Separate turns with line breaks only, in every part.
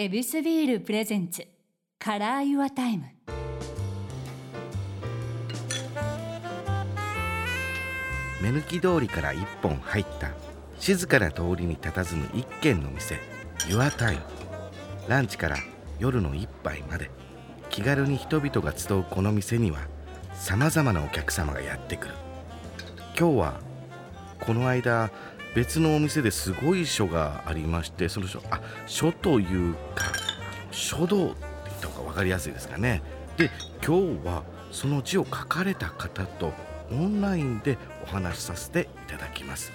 エビスビール presents Color Your Time。
目抜き通りから一本入った静かな通りに佇む一軒の店 Your Time ランチから夜の一杯まで気軽に人々が集うこの店にはさまざまなお客様がやってくる。今日はこの間別のお店ですごい書がありましてその書あ書というか書道って言った方が分かりやすいですかね。で今日はその字を書かれた方とオンラインでお話しさせていただきます。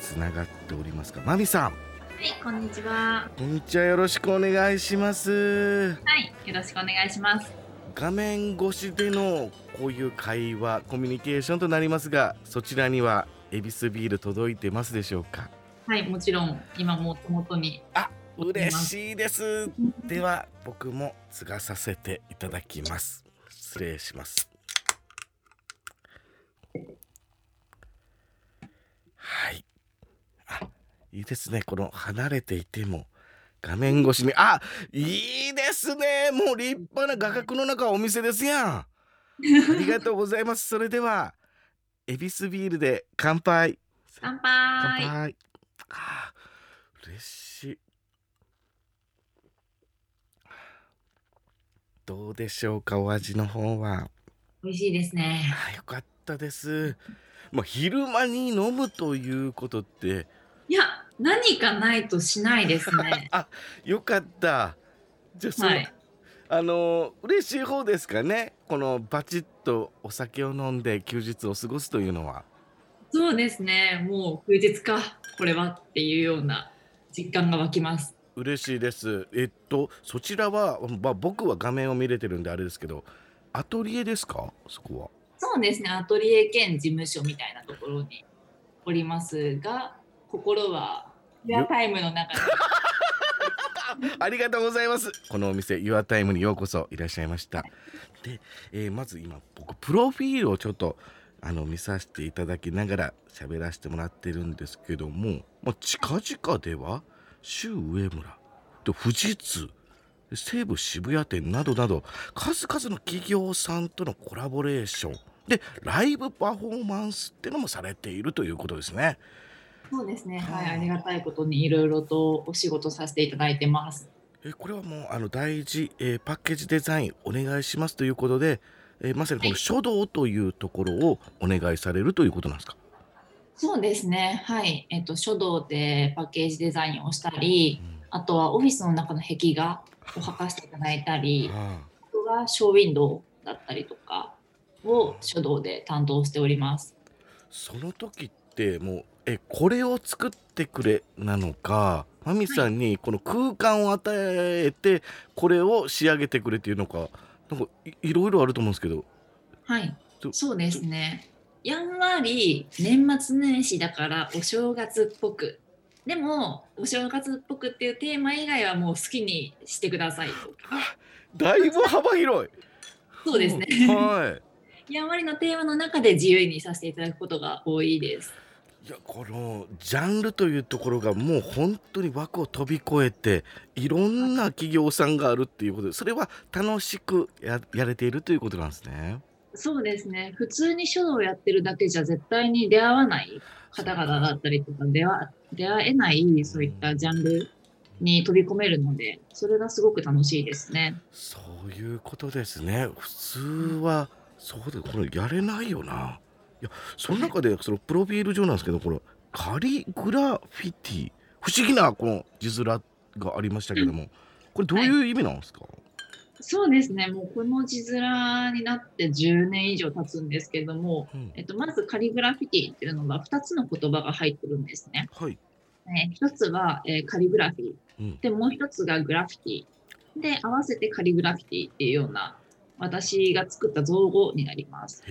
つながっておりますかマミさん。
はい、こんにちは。
こんにちは。よろしくお願いします。
はい、よろしくお願いします。
画面越しでのこういう会話コミュニケーションとなりますがそちらにはエビスビール届いてますでしょうか？
はい、もちろん今も手元に。
あ嬉しいです。では僕も継がさせていただきます。失礼します。はい。あいいですね。この離れていても画面越しに。あいいですね。もう立派な画角の中お店ですやん。ありがとうございます。それではエビスビールで乾杯
乾
乾
杯。
杯あー嬉しいどうでしょうかお味の方は
美味しいですね。
あよかったですまあ昼間に飲むということって
いや、何かないとしないですね。
あよかったじゃあ
はい。
あの嬉しい方ですかね？このバチッとお酒を飲んで休日を過ごすというのは
そうですね。もう休日か、これはっていうような実感が湧きます。
嬉しいですえっとそちらは、まあ、僕は画面を見れてるんであれですけどアトリエですか？そこは
そうですね。アトリエ兼事務所みたいなところにおりますが、心はリアタイムの中に。
ありがとうございますこのお店 YourTime にようこそいらっしゃいましたで、えーまず今僕プロフィールをちょっとあの見させていただきながら喋らせてもらってるんですけども、まあ、近々では周上村で富士通西武渋谷店などなど数々の企業さんとのコラボレーションでライブパフォーマンスってのもされているということですね。
そうですね。はい、ありがたいことにいろいろとお仕事させていただいてます。
えこれはもうあの大事、えーパッケージデザインお願いしますということで、えーまさにこの書道というところをお願いされるということなんですか？
そうですね。はい。えっと、書道でパッケージデザインをしたり、あとはオフィスの中の壁画を描かせていただいたり、
あ
あとはショーウィンドウだったりとかを書道で担当しております。
その時ってもうえこれを作ってくれなのかマミさんにこの空間を与えてこれを仕上げてくれっていうのかなんかいいろいろあると思うんですけど
はい。そうですね。やんわり年末年始だからお正月っぽく。でも、お正月っぽくっていうテーマ以外はもう好きにしてください。
だいぶ幅広い。
そうですね。
はい。
やんわりのテーマの中で自由にさせていただくことが多いです。
いやこのジャンルというところがもう本当に枠を飛び越えていろんな企業さんがあるっていうことでそれは楽しくややれているということなんですね。
そうですね。普通に書道をやってるだけじゃ絶対に出会わない方々だったりとか出会出会えないそういったジャンルに飛び込めるので、それがすごく楽しいですね。
そういうことですね。普通はそうでこれやれないよな。いやその中でそのプロフィール上なんですけどこれカリグラフィティ不思議なこの字面がありましたけどもこれどういう意味なんですか、
そうですね。もうこの字面になって10年以上経つんですけれども、
うん
えっと、まずカリグラフィティっていうのが2つの言葉が入ってるんですね。
はい。
えー一つは、えーカリグラフィー。
うん
で、もう一つがグラフィティ。で、合わせてカリグラフィティっていうような、私が作った造語になります。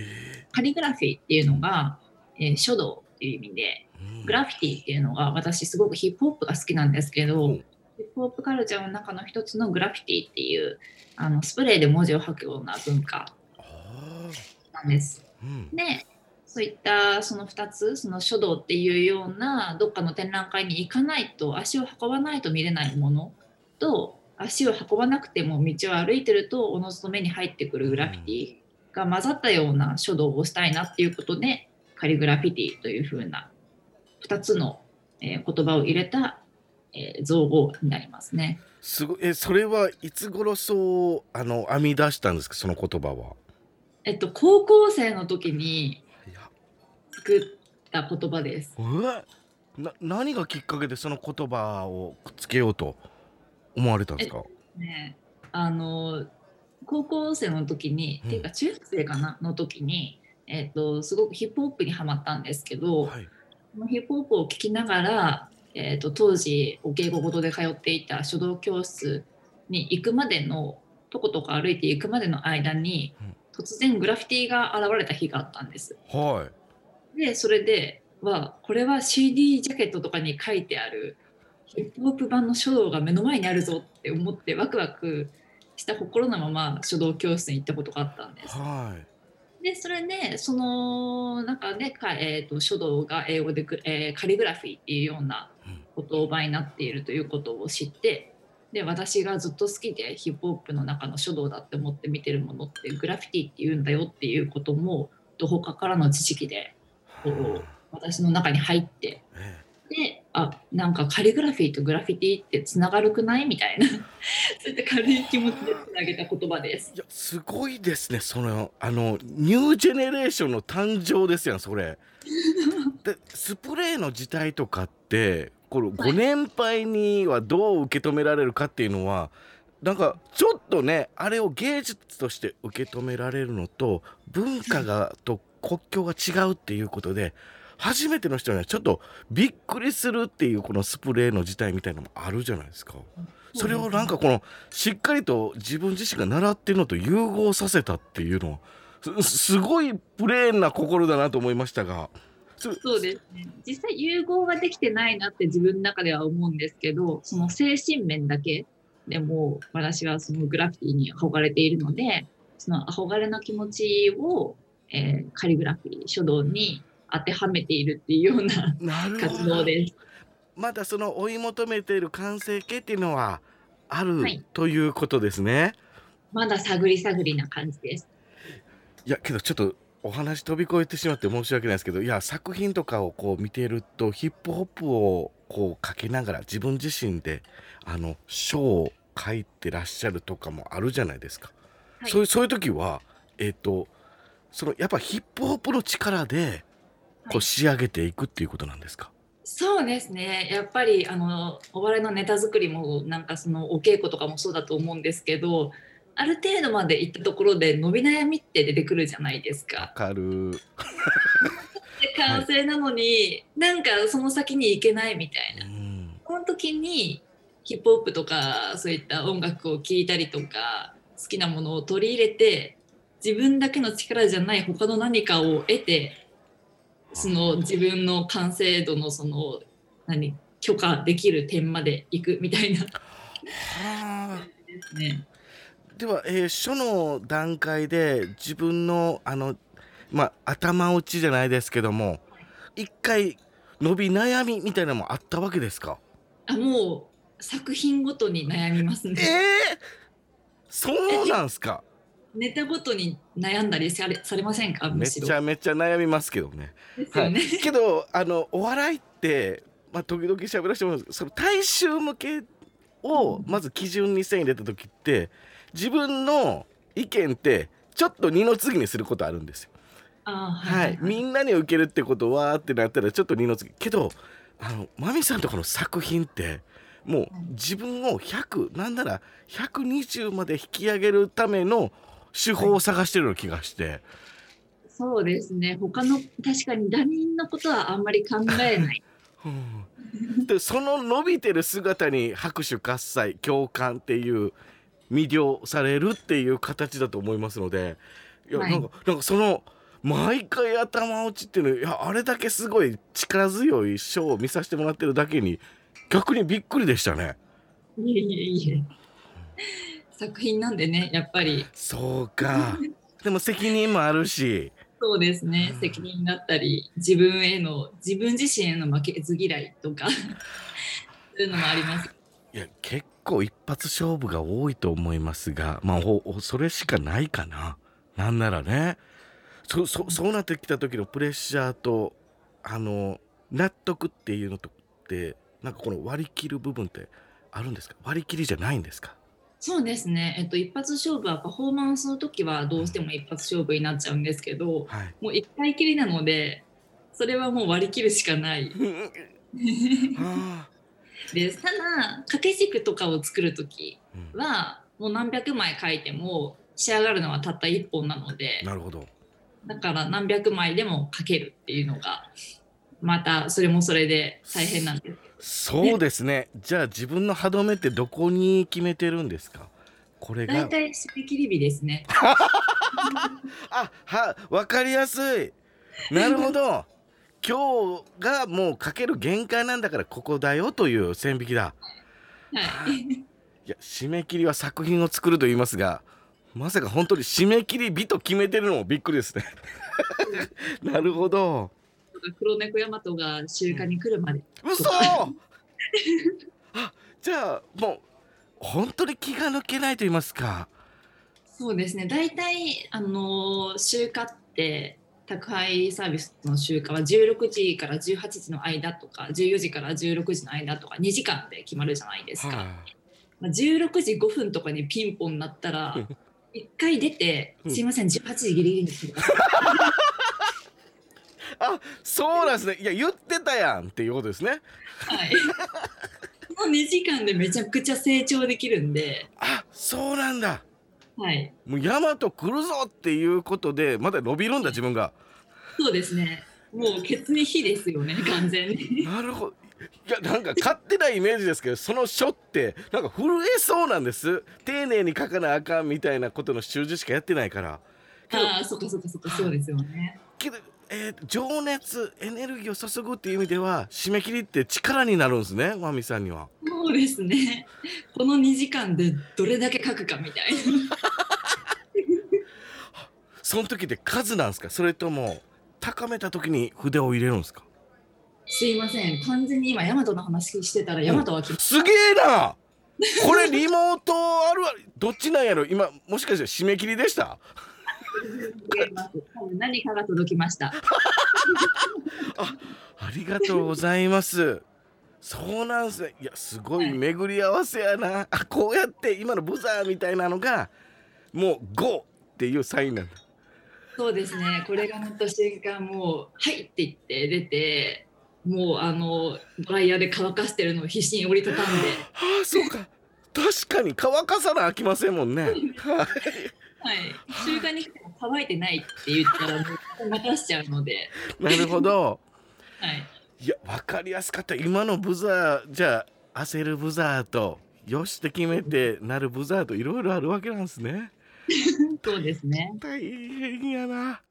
カリグラフィーっていうのが、えー書道っていう意味で、
うん。
グラフィティっていうのが、私すごくヒップホップが好きなんですけど、
うん。
ヒップホップカルチャーの中の一つのグラフィティっていう、あのスプレーで文字を書くような文化
あ
なんです。
ーうん。
で、そういったその2つ、その書道っていうようなどっかの展覧会に行かないと、足を運ばないと見れないものと、足を運ばなくても道を歩いてるとおのずと目に入ってくるグラフィティが混ざったような書道をしたいなっていうことでカリグラフィティというふうな2つの、えー言葉を入れた、えー造語になりますね。
すごいえそれはいつ頃そうあの編み出したんですか？その言葉は。
えっと高校生の時に作った言葉です。
えな何がきっかけでその言葉をくっつけようと思われたんですか？
ね、あの高校生の時に、
うん。
っていうか中学生かな？の時に、えっとすごくヒップホップにはまったんですけど、
はい。
ヒップホップを聴きながら、えっと当時お稽古事で通っていた書道教室に行くまでのとことこ歩いていくまでの間に、
うん。
突然グラフィティが現れた日があったんです。
は
でそれではこれは CD ジャケットとかに書いてあるヒップホップ版の書道が目の前にあるぞって思ってワクワクした心のまま書道教室に行ったことがあったんです。
いは
でそれでその中でか、えー、と書道が英語でグ、えーカリグラフィーっていうような言葉になっているということを知ってで私がずっと好きでヒップホップの中の書道だって思って見てるものってグラフィティっていうんだよっていうこともどこかからの知識で
い。
こう私の中に入って
え
であなんかカリグラフィーとグラフィティってつながるくない？みたいな そういった軽い気持ちでつなげた言葉です
え。いやすごいですねそのあのニュージェネレーションの誕生ですやんそれ。でスプレーの字体とかってこの
はい
ご年配にはどう受け止められるかっていうのはなんかちょっとねあれを芸術として受け止められるのと文化がと国境が違うっていうことで初めての人にはちょっとびっくりするっていうこのスプレーの字体みたいなのもあるじゃないですか。それをなんかこのしっかりと自分自身が習ってるのと融合させたっていうのはすすごいプレーンな心だなと思いましたが。そ
そうですね。実際融合ができてないなって自分の中では思うんですけどその精神面だけでも私はそのグラフィティに憧れているのでその憧れの気持ちを、えーカリグラフィー書道に当てはめているっていうような活
ど
動です。
まだその追い求めている完成形っていうのはある、
はい
ということですね。
まだ探り探りな感じです。
いやけどちょっとお話飛び越えてしまって申し訳ないですけどいや作品とかをこう見ているとヒップホップをこうかけながら自分自身であの書を書いてらっしゃるとかもあるじゃないですか。
はい
そういうそういう時はえっ、とそのやっぱヒップホップの力でこ
はい
う仕上げていくっていうことなんですか？
そうですねやっぱりあのお笑いのネタ作りもなんかそのお稽古とかもそうだと思うんですけどある程度までいったところで伸び悩みって出てくるじゃないです
わ
か。
かる。
で完成なのに、なんかその先に行けないみたいな。
うん
この時にヒップホップとかそういった音楽を聴いたりとか好きなものを取り入れて自分だけの力じゃない他の何かを得てその自分の完成度のその何許可できる点まで行くみたいな。
はあ。
ですね。
では、えー書の段階で自分のあの、まあ、頭打ちじゃないですけども一回伸び悩みみたいなのもあったわけですか？
あもう作品ごとに悩みます
えー
ね。、
そうなんすか？
ネタごとに悩んだりされされませんか？む
め。ちゃめちゃ悩みますけどね。はい
ですよね。、
けどあのお笑いって、まあ、時々喋らせてもらうんですけどその大衆向けをまず基準に線入れた時って自分の意見ってちょっと二の次にすることあるんですよ。
あ
はい、みんなに受けるってことはってなったらちょっと二の次けどあのマミさんとかの作品ってもう自分を100なんなら120まで引き上げるための手法を探してるような気がして、
そうですね。他の確かに他人のことはあんまり考えない。
うんでその伸びてる姿に拍手喝采共感っていう魅了されるっていう形だと思いますのでいや、
はい
なんかなんかその毎回頭打ちっていうのいやあれだけすごい力強いショーを見させてもらってるだけに逆にびっくりでしたね。
いえいえいえ。作品なんでね、やっぱり。
そうか。でも責任もあるし。
そうですね。
うん。
責任だったり、自分への自分自身への負けず嫌いとか。そういうのもあります。
いや結構一発勝負が多いと思いますがまあそれしかないかな。なんならね。そそそうなってきた時のプレッシャーとあの納得っていうのとってなんかこの割り切る部分ってあるんですか？割り切りじゃないんですか？
そうですね、えっと、一発勝負はパフォーマンスの時はどうしても一発勝負になっちゃうんですけど、
はい。
もう一回きりなので、それはもう割り切るしかない。
あ
でただ掛け軸とかを作る時はもう何百枚書いても仕上がるのはたった1本なので
なるほど。
だから何百枚でも書けるっていうのがまたそれもそれで大変なんです
そうですね。じゃあ自分の歯止めってどこに決めてるんですか？これが。
大体締め切り日ですね。
あはわかりやすい。なるほど。今日がもうかける限界なんだからここだよという線引きだ。
はい。
いや締め切りは作品を作ると言いますがまさか本当に締め切り日と決めてるのもびっくりですね。なるほど
黒猫ヤマトが集荷に来るまで、
嘘。あじゃあもう本当に気が抜けないと言いますか。
そうですね。大体あの集荷って宅配サービスの集荷は16時から18時の間とか14時から16時の間とか2時間で決まるじゃないですか、
はい。
まあ、16時5分とかにピンポン鳴ったら
うん
一回出て「
うん。
すいません18時ギリギリに来てください
あそうなんですね。いや言ってたやんっていうことですね」
はい。この2時間でめちゃくちゃ成長できるんで、
あそうなんだ。
はい、
もうヤマト来るぞっていうことでまだ伸びるんだ自分が。
そうですね。もうケツに火ですよね完全に。
なるほど。いやなんか勝手なイメージですけどその書ってなんか震えそうなんです。丁寧に書かなあかんみたいなことの習字しかやってないから。
ああそっかそっかそっかそうですよね。
けど、えー情熱エネルギーを注ぐっていう意味では締め切りって力になるんですねマミさんには。
そうですね。この2時間でどれだけ書くかみたいな。
その時って数なんですか？それとも高めた時に筆を入れるんですか？
すいません。完全に今ヤマトの話してたらヤマトは来
すげえな！これリモートあるある。どっちなんやろ？今もしかして締め切りでした？
何かが届きました。
ありがとうございます。そうなんすね。いやすごい巡り合わせやな。あこうやって今のブザーみたいなのがもう「GO!」っていうサインなんだ。
そうですね。これが乗った瞬間もう「はい」って言って出てもうあのドライヤーで乾かしてるのを必死に折りたたんで。
ああそうか確かに乾かさなあきませんもんね。はい。
はい。週間に来ても乾いてないって言ったらもう任しちゃうので。
なるほど。
はい。
いや分かりやすかった。今のブザーじゃあ焦るブザーとよしって決めてなるブザーといろいろあるわけなんですね。
そうですね。
大変やな